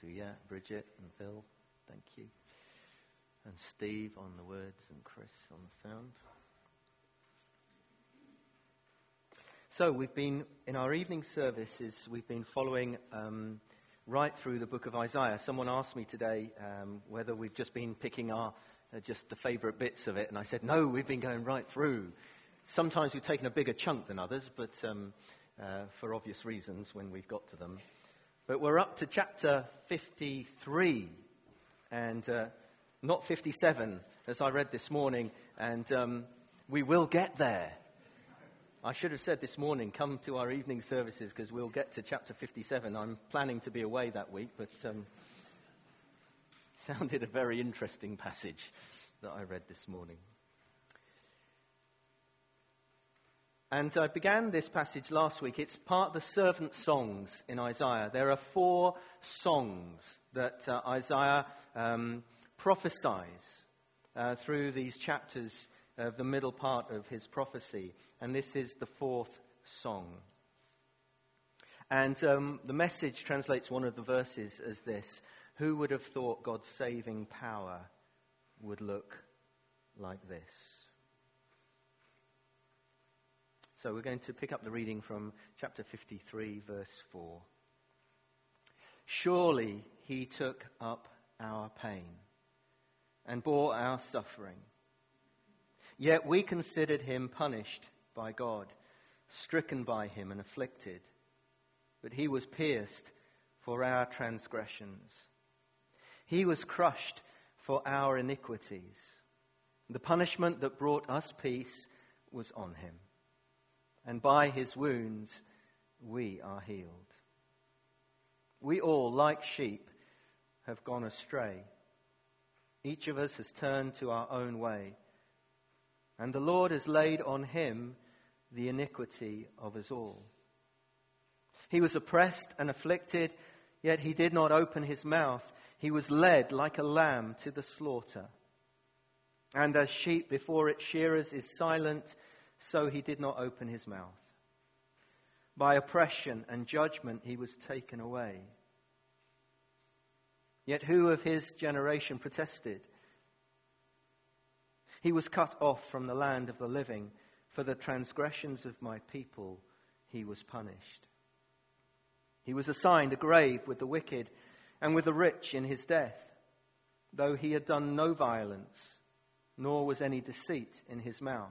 to, yeah. Bridget and Phil, thank you. And Steve on the words and Chris on the sound. So we've been, in our evening services, we've been following um, right through the book of Isaiah. Someone asked me today um, whether we've just been picking our, uh, just the favorite bits of it, and I said, no, we've been going right through. Sometimes we've taken a bigger chunk than others, but um, uh, for obvious reasons when we've got to them. But we're up to chapter 53 and uh, not 57, as I read this morning, and um, we will get there. I should have said this morning, come to our evening services because we'll get to chapter 57. I'm planning to be away that week, but um, sounded a very interesting passage that I read this morning. And I began this passage last week. It's part of the servant songs in Isaiah. There are four songs that uh, Isaiah um, prophesies uh, through these chapters of the middle part of his prophecy. And this is the fourth song. And um, the message translates one of the verses as this Who would have thought God's saving power would look like this? So we're going to pick up the reading from chapter 53, verse 4. Surely he took up our pain and bore our suffering. Yet we considered him punished by God, stricken by him and afflicted. But he was pierced for our transgressions, he was crushed for our iniquities. The punishment that brought us peace was on him and by his wounds we are healed. We all, like sheep, have gone astray. Each of us has turned to our own way, and the Lord has laid on him the iniquity of us all. He was oppressed and afflicted, yet he did not open his mouth. He was led like a lamb to the slaughter. And as sheep before its shearers is silent, so he did not open his mouth. By oppression and judgment he was taken away. Yet who of his generation protested? He was cut off from the land of the living. For the transgressions of my people he was punished. He was assigned a grave with the wicked and with the rich in his death, though he had done no violence, nor was any deceit in his mouth.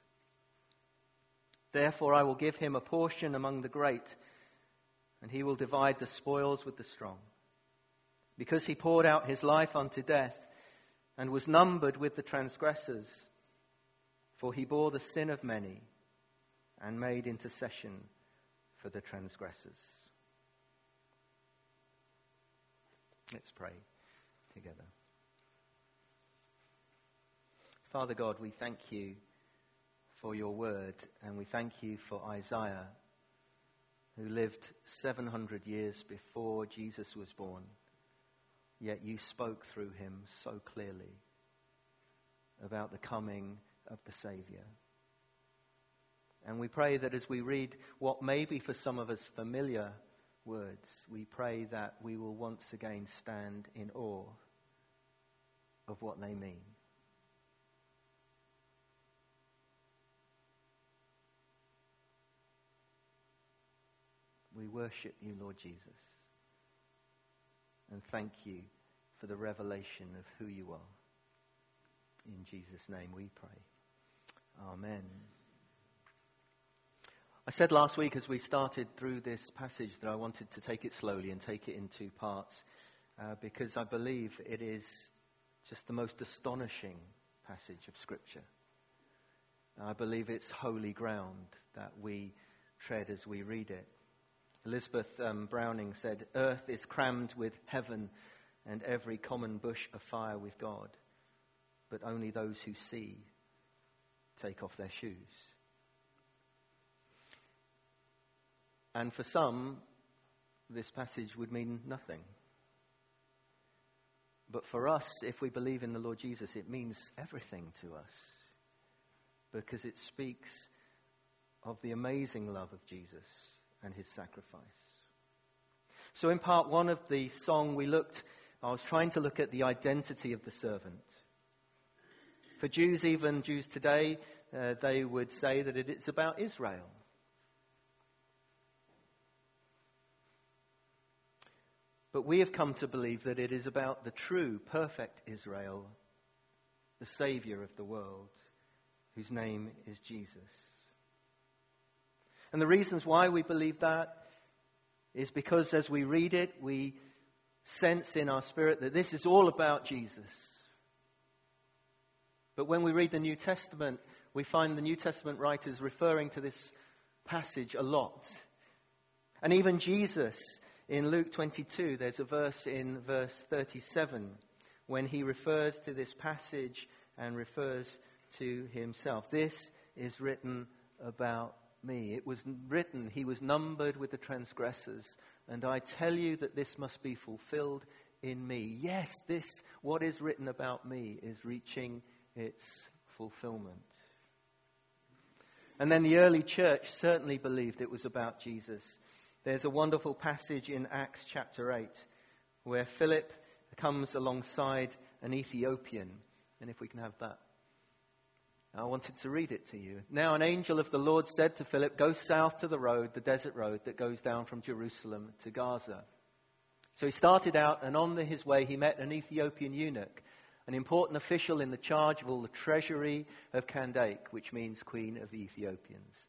Therefore, I will give him a portion among the great, and he will divide the spoils with the strong. Because he poured out his life unto death and was numbered with the transgressors, for he bore the sin of many and made intercession for the transgressors. Let's pray together. Father God, we thank you for your word, and we thank you for Isaiah, who lived 700 years before Jesus was born, yet you spoke through him so clearly about the coming of the Savior. And we pray that as we read what may be for some of us familiar words, we pray that we will once again stand in awe of what they mean. We worship you, Lord Jesus. And thank you for the revelation of who you are. In Jesus' name we pray. Amen. I said last week as we started through this passage that I wanted to take it slowly and take it in two parts uh, because I believe it is just the most astonishing passage of Scripture. I believe it's holy ground that we tread as we read it. Elizabeth um, Browning said, Earth is crammed with heaven and every common bush afire with God, but only those who see take off their shoes. And for some, this passage would mean nothing. But for us, if we believe in the Lord Jesus, it means everything to us because it speaks of the amazing love of Jesus and his sacrifice. So, in part one of the song, we looked, I was trying to look at the identity of the servant. For Jews, even Jews today, uh, they would say that it's about Israel. But we have come to believe that it is about the true, perfect Israel, the Savior of the world, whose name is Jesus. And the reasons why we believe that is because as we read it, we sense in our spirit that this is all about Jesus. But when we read the New Testament, we find the New Testament writers referring to this passage a lot. And even Jesus in Luke 22, there's a verse in verse 37 when he refers to this passage and refers to himself. This is written about me. It was written, he was numbered with the transgressors. And I tell you that this must be fulfilled in me. Yes, this, what is written about me, is reaching its fulfillment. And then the early church certainly believed it was about Jesus. There's a wonderful passage in Acts chapter 8 where Philip comes alongside an Ethiopian. And if we can have that. I wanted to read it to you. Now, an angel of the Lord said to Philip, Go south to the road, the desert road that goes down from Jerusalem to Gaza. So he started out, and on his way, he met an Ethiopian eunuch, an important official in the charge of all the treasury of Kandake, which means Queen of the Ethiopians.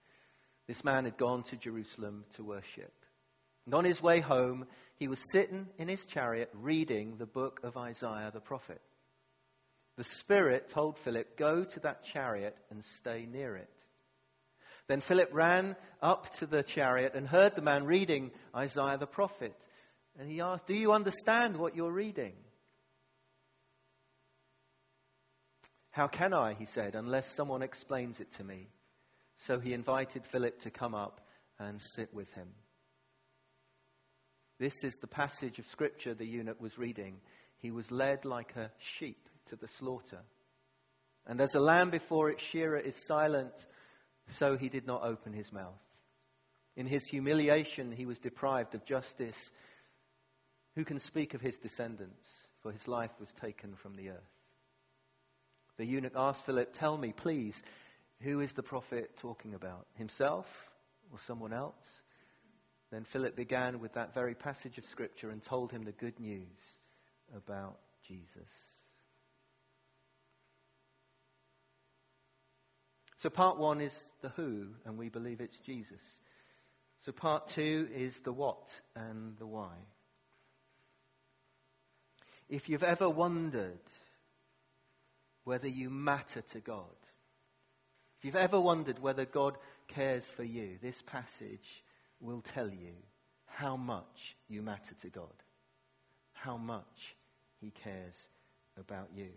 This man had gone to Jerusalem to worship. And on his way home, he was sitting in his chariot reading the book of Isaiah the prophet. The Spirit told Philip, Go to that chariot and stay near it. Then Philip ran up to the chariot and heard the man reading Isaiah the prophet. And he asked, Do you understand what you're reading? How can I, he said, unless someone explains it to me? So he invited Philip to come up and sit with him. This is the passage of Scripture the eunuch was reading. He was led like a sheep to the slaughter. And as a lamb before its shearer is silent, so he did not open his mouth. In his humiliation, he was deprived of justice. Who can speak of his descendants? For his life was taken from the earth. The eunuch asked Philip, Tell me, please, who is the prophet talking about? Himself or someone else? Then Philip began with that very passage of Scripture and told him the good news about Jesus. So, part one is the who, and we believe it's Jesus. So, part two is the what and the why. If you've ever wondered whether you matter to God, if you've ever wondered whether God cares for you, this passage will tell you how much you matter to God, how much He cares about you.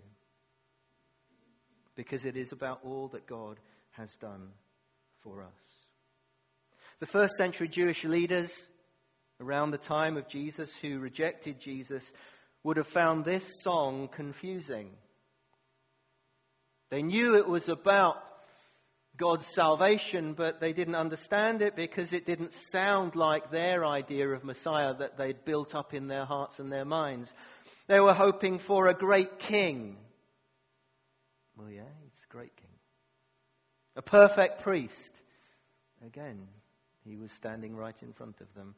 Because it is about all that God has done for us. The first century Jewish leaders around the time of Jesus who rejected Jesus would have found this song confusing. They knew it was about God's salvation, but they didn't understand it because it didn't sound like their idea of Messiah that they'd built up in their hearts and their minds. They were hoping for a great king. Well, yeah, he's a great king. A perfect priest. Again, he was standing right in front of them.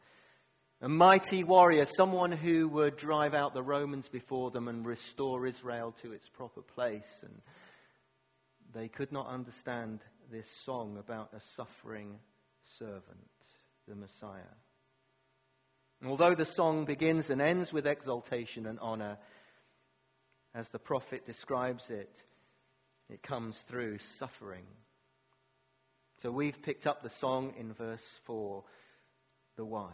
A mighty warrior, someone who would drive out the Romans before them and restore Israel to its proper place. And they could not understand this song about a suffering servant, the Messiah. And Although the song begins and ends with exaltation and honor, as the prophet describes it, it comes through suffering. So we've picked up the song in verse 4, the why.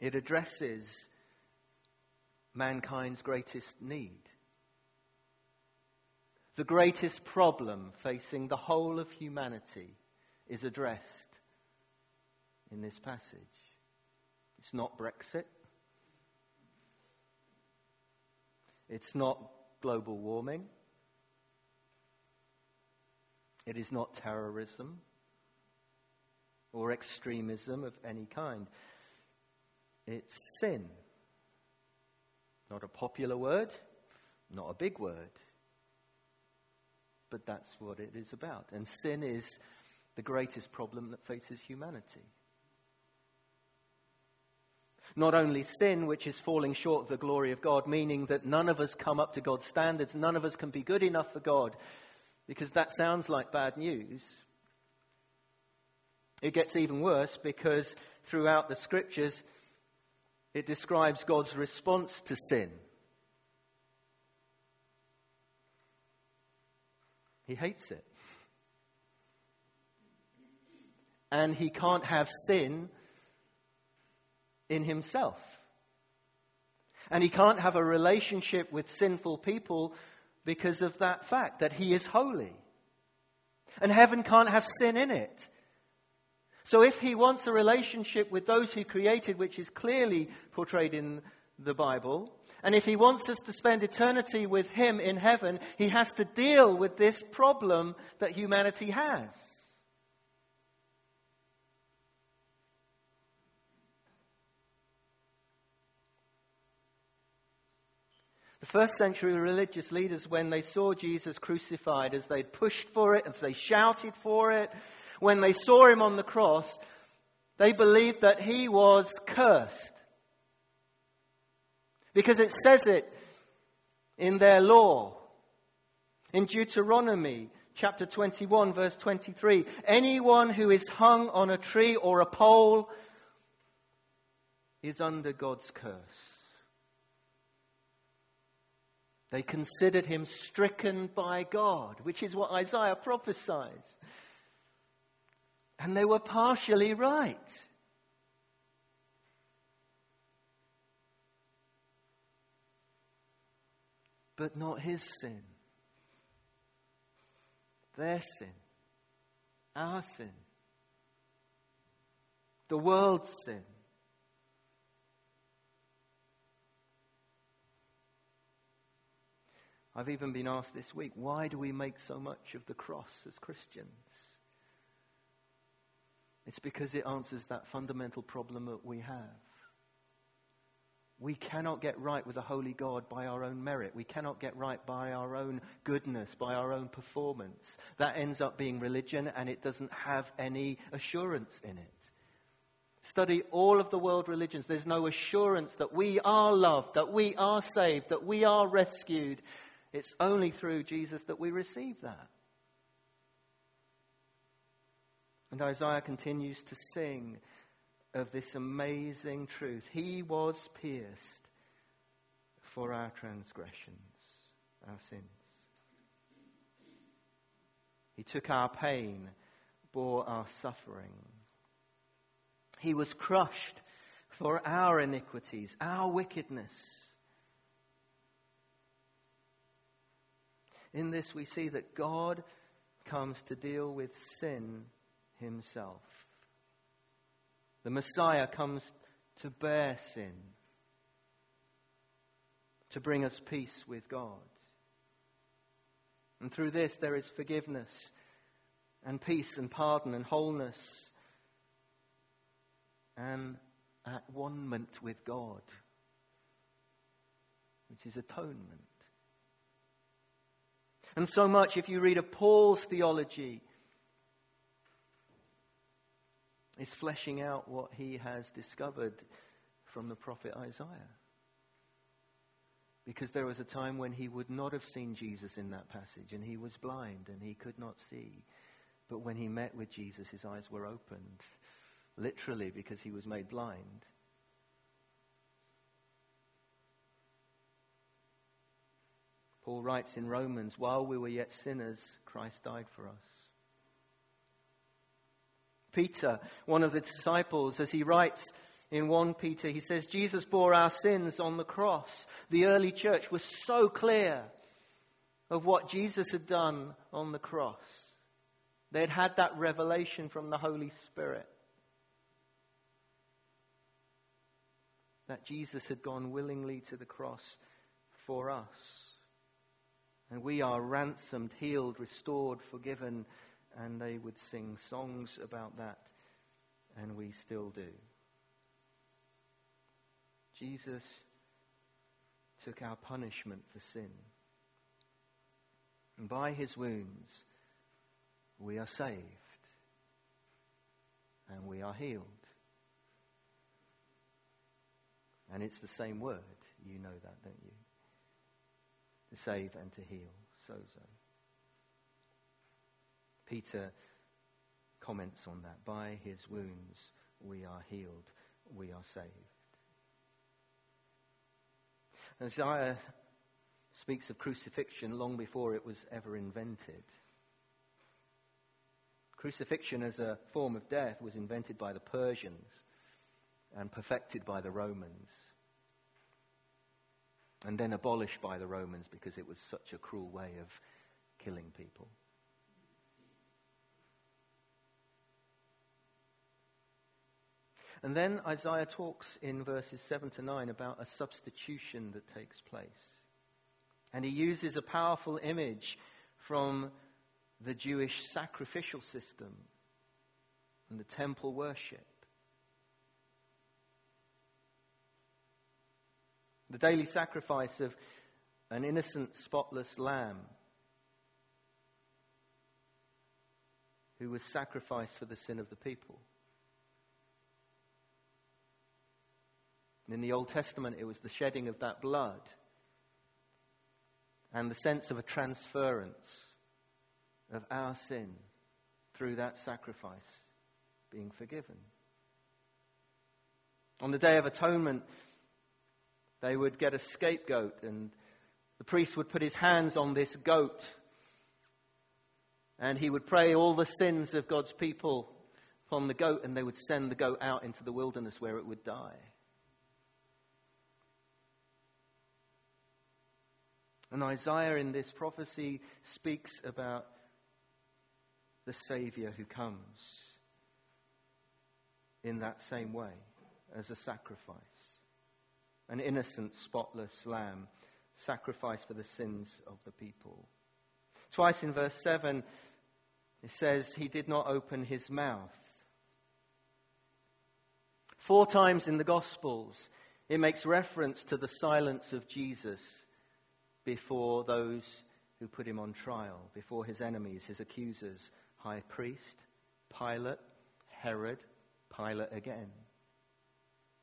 It addresses mankind's greatest need, the greatest problem facing the whole of humanity is addressed in this passage. It's not Brexit. It's not global warming. It is not terrorism or extremism of any kind. It's sin. Not a popular word, not a big word, but that's what it is about. And sin is the greatest problem that faces humanity. Not only sin, which is falling short of the glory of God, meaning that none of us come up to God's standards, none of us can be good enough for God, because that sounds like bad news. It gets even worse because throughout the scriptures, it describes God's response to sin. He hates it. And he can't have sin in himself. And he can't have a relationship with sinful people because of that fact that he is holy. And heaven can't have sin in it. So if he wants a relationship with those who created, which is clearly portrayed in the Bible, and if he wants us to spend eternity with him in heaven, he has to deal with this problem that humanity has. The first century religious leaders, when they saw Jesus crucified, as they pushed for it, as they shouted for it, when they saw him on the cross, they believed that he was cursed. Because it says it in their law. In Deuteronomy chapter 21, verse 23 anyone who is hung on a tree or a pole is under God's curse. They considered him stricken by God, which is what Isaiah prophesies. And they were partially right. But not his sin. Their sin. Our sin. The world's sin. I've even been asked this week, why do we make so much of the cross as Christians? It's because it answers that fundamental problem that we have. We cannot get right with a holy God by our own merit. We cannot get right by our own goodness, by our own performance. That ends up being religion and it doesn't have any assurance in it. Study all of the world religions. There's no assurance that we are loved, that we are saved, that we are rescued, it's only through Jesus that we receive that. And Isaiah continues to sing of this amazing truth. He was pierced for our transgressions, our sins. He took our pain, bore our suffering. He was crushed for our iniquities, our wickedness. In this, we see that God comes to deal with sin himself. The Messiah comes to bear sin, to bring us peace with God. And through this, there is forgiveness and peace and pardon and wholeness and at one with God, which is atonement. And so much, if you read of Paul's theology, is fleshing out what he has discovered from the prophet Isaiah. Because there was a time when he would not have seen Jesus in that passage, and he was blind and he could not see. But when he met with Jesus, his eyes were opened, literally, because he was made blind. Paul writes in Romans, while we were yet sinners, Christ died for us. Peter, one of the disciples, as he writes In 1 Peter, he says, Jesus bore our sins on the cross. The early church was so clear of what Jesus had done on the cross. They'd had that revelation from the Holy Spirit that Jesus had gone willingly to the cross for us. And we are ransomed, healed, restored, forgiven, and they would sing songs about that, and we still do. Jesus took our punishment for sin. And by his wounds, we are saved and we are healed. And it's the same word. You know that, don't you? To save and to heal. Sozo. Peter comments on that. By his wounds we are healed, we are saved. Isaiah speaks of crucifixion long before it was ever invented. Crucifixion as a form of death was invented by the Persians and perfected by the Romans, and then abolished by the Romans because it was such a cruel way of killing people. And then Isaiah talks in verses 7 to 9 about a substitution that takes place. And he uses a powerful image from the Jewish sacrificial system and the temple worship. The daily sacrifice of an innocent, spotless lamb who was sacrificed for the sin of the people. in the Old Testament, it was the shedding of that blood and the sense of a transference of our sin through that sacrifice being forgiven. On the Day of Atonement, they would get a scapegoat, and the priest would put his hands on this goat, and he would pray all the sins of God's people upon the goat, and they would send the goat out into the wilderness where it would die. And Isaiah in this prophecy speaks about the Savior who comes in that same way as a sacrifice. An innocent, spotless lamb sacrificed for the sins of the people. Twice in verse 7, it says, He did not open his mouth. Four times in the Gospels, it makes reference to the silence of Jesus before those who put him on trial, before his enemies, his accusers, high priest, Pilate, Herod, Pilate again.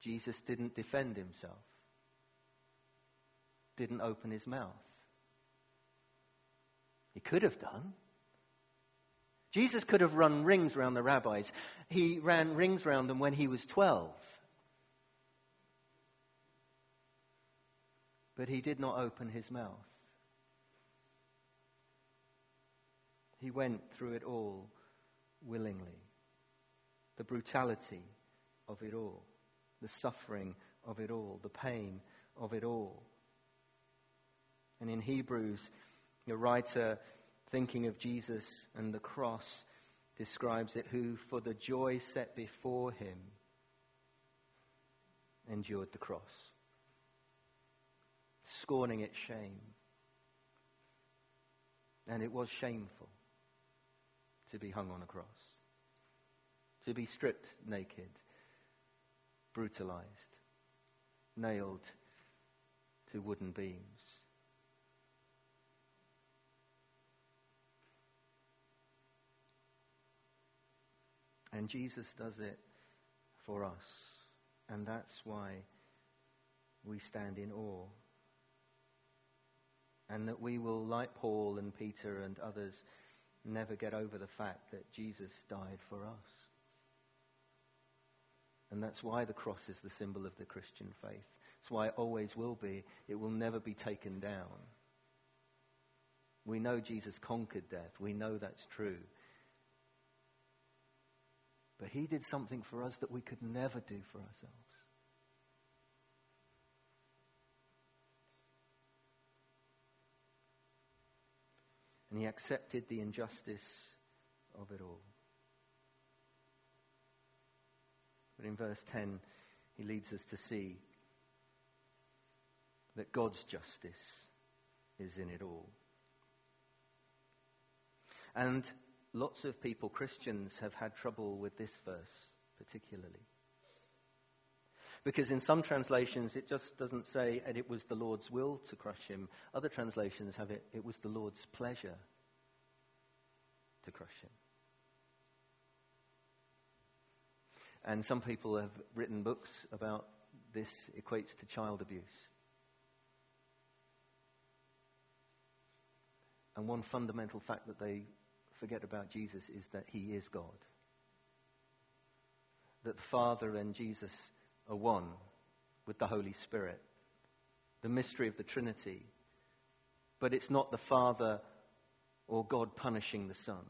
Jesus didn't defend himself, didn't open his mouth. He could have done. Jesus could have run rings around the rabbis. He ran rings around them when he was 12. but he did not open his mouth. He went through it all willingly. The brutality of it all, the suffering of it all, the pain of it all. And in Hebrews, the writer, thinking of Jesus and the cross, describes it who, for the joy set before him, endured the cross scorning its shame. And it was shameful to be hung on a cross, to be stripped naked, brutalized, nailed to wooden beams. And Jesus does it for us. And that's why we stand in awe and that we will, like Paul and Peter and others, never get over the fact that Jesus died for us. And that's why the cross is the symbol of the Christian faith. It's why it always will be. It will never be taken down. We know Jesus conquered death. We know that's true. But he did something for us that we could never do for ourselves. And he accepted the injustice of it all. But in verse 10, he leads us to see that God's justice is in it all. And lots of people, Christians, have had trouble with this verse particularly. Because in some translations it just doesn't say, and it was the Lord's will to crush him. Other translations have it, it was the Lord's pleasure to crush him. And some people have written books about this equates to child abuse. And one fundamental fact that they forget about Jesus is that he is God. That the Father and Jesus are one with the Holy Spirit. The mystery of the Trinity. But it's not the Father or God punishing the Son.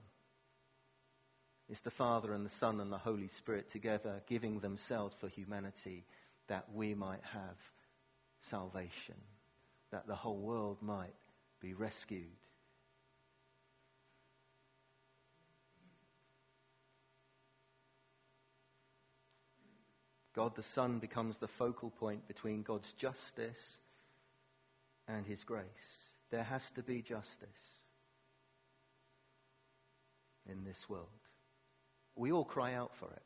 It's the Father and the Son and the Holy Spirit together giving themselves for humanity that we might have salvation, that the whole world might be rescued. God the Son becomes the focal point between God's justice and His grace. There has to be justice in this world. We all cry out for it.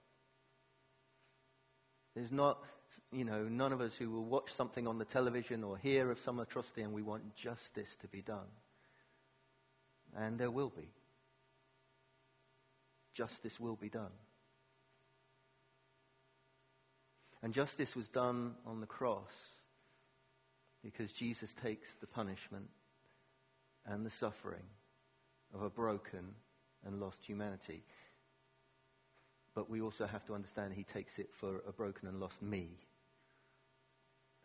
There's not, you know, none of us who will watch something on the television or hear of some atrocity and we want justice to be done. And there will be. Justice will be done. And justice was done on the cross because Jesus takes the punishment and the suffering of a broken and lost humanity. But we also have to understand he takes it for a broken and lost me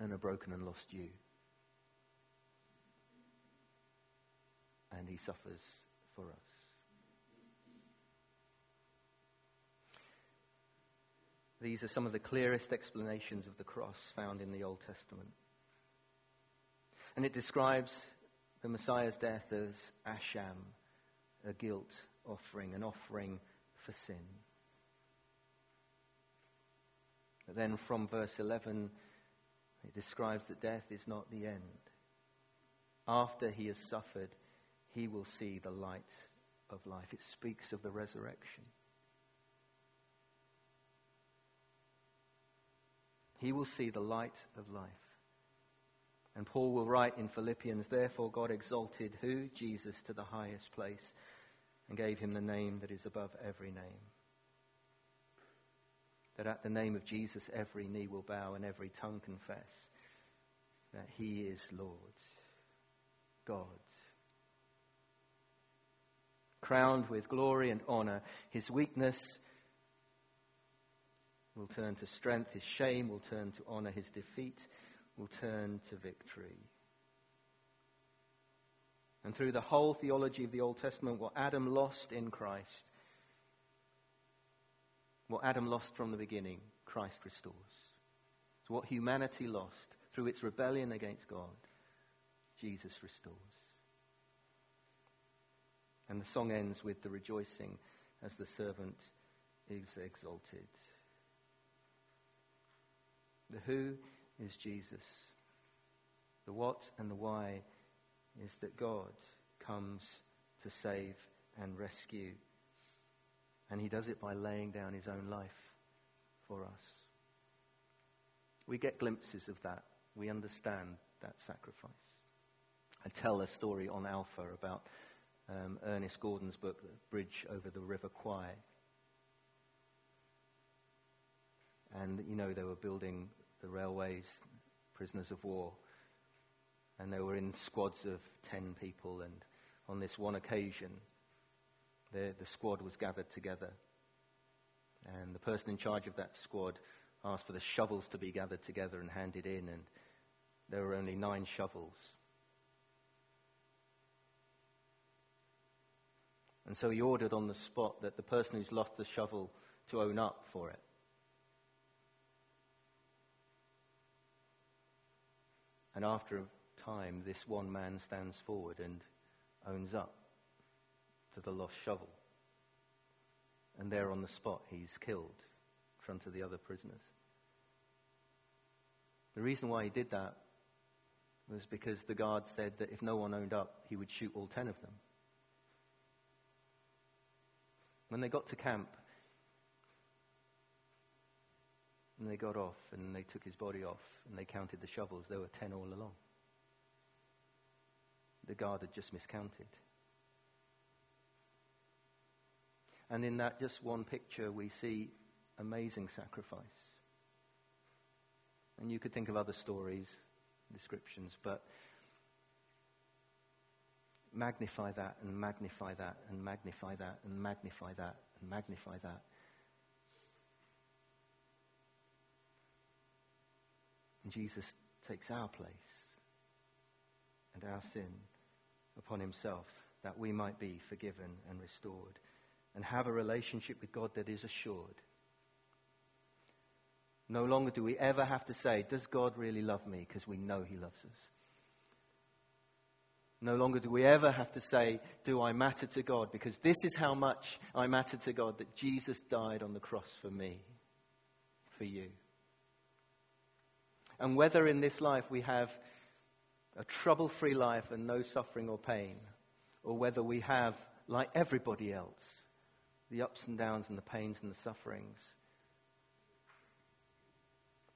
and a broken and lost you. And he suffers for us. These are some of the clearest explanations of the cross found in the Old Testament. And it describes the Messiah's death as asham, a guilt offering, an offering for sin. But then from verse 11, it describes that death is not the end. After he has suffered, he will see the light of life. It speaks of the resurrection. He will see the light of life. And Paul will write in Philippians, Therefore God exalted who? Jesus to the highest place and gave him the name that is above every name that at the name of Jesus every knee will bow and every tongue confess that he is Lord, God. Crowned with glory and honor, his weakness will turn to strength, his shame will turn to honor, his defeat will turn to victory. And through the whole theology of the Old Testament, what Adam lost in Christ, what Adam lost from the beginning, Christ restores. So what humanity lost through its rebellion against God, Jesus restores. And the song ends with the rejoicing as the servant is exalted. The who is Jesus. The what and the why is that God comes to save and rescue and he does it by laying down his own life for us. We get glimpses of that. We understand that sacrifice. I tell a story on Alpha about um, Ernest Gordon's book, The Bridge Over the River Kwai. And, you know, they were building the railways, prisoners of war. And they were in squads of 10 people. And on this one occasion, the, the squad was gathered together. And the person in charge of that squad asked for the shovels to be gathered together and handed in, and there were only nine shovels. And so he ordered on the spot that the person who's lost the shovel to own up for it. And after a time, this one man stands forward and owns up to the lost shovel. And there on the spot, he's killed in front of the other prisoners. The reason why he did that was because the guard said that if no one owned up, he would shoot all ten of them. When they got to camp, and they got off, and they took his body off, and they counted the shovels, there were ten all along. The guard had just miscounted. And in that just one picture, we see amazing sacrifice. And you could think of other stories, descriptions, but magnify that and magnify that and magnify that and magnify that and magnify that. And Jesus takes our place and our sin upon himself that we might be forgiven and restored and have a relationship with God that is assured. No longer do we ever have to say, Does God really love me? Because we know He loves us. No longer do we ever have to say, Do I matter to God? Because this is how much I matter to God that Jesus died on the cross for me, for you. And whether in this life we have a trouble free life and no suffering or pain, or whether we have, like everybody else, the ups and downs and the pains and the sufferings.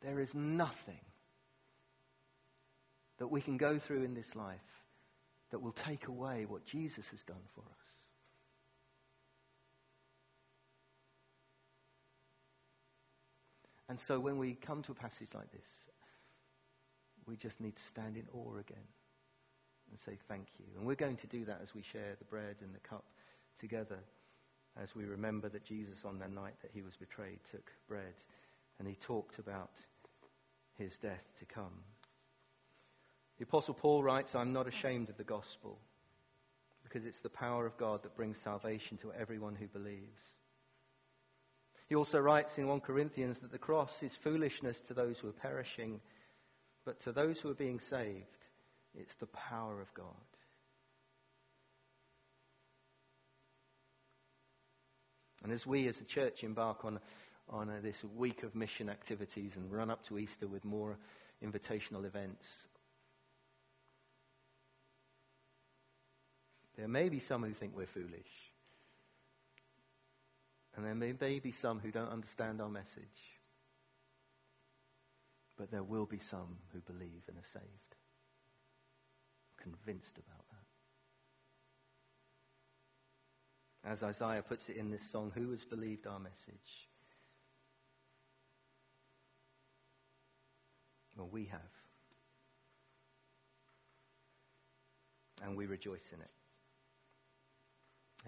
There is nothing that we can go through in this life that will take away what Jesus has done for us. And so when we come to a passage like this, we just need to stand in awe again and say thank you. And we're going to do that as we share the bread and the cup together as we remember that Jesus, on the night that he was betrayed, took bread and he talked about his death to come. The Apostle Paul writes, I'm not ashamed of the gospel because it's the power of God that brings salvation to everyone who believes. He also writes in 1 Corinthians that the cross is foolishness to those who are perishing, but to those who are being saved, it's the power of God. And as we as a church embark on, on a, this week of mission activities and run up to Easter with more invitational events, there may be some who think we're foolish. And there may be some who don't understand our message. But there will be some who believe and are saved. Convinced about that. As Isaiah puts it in this song, who has believed our message? Well, we have. And we rejoice in it.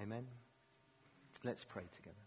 Amen. Let's pray together.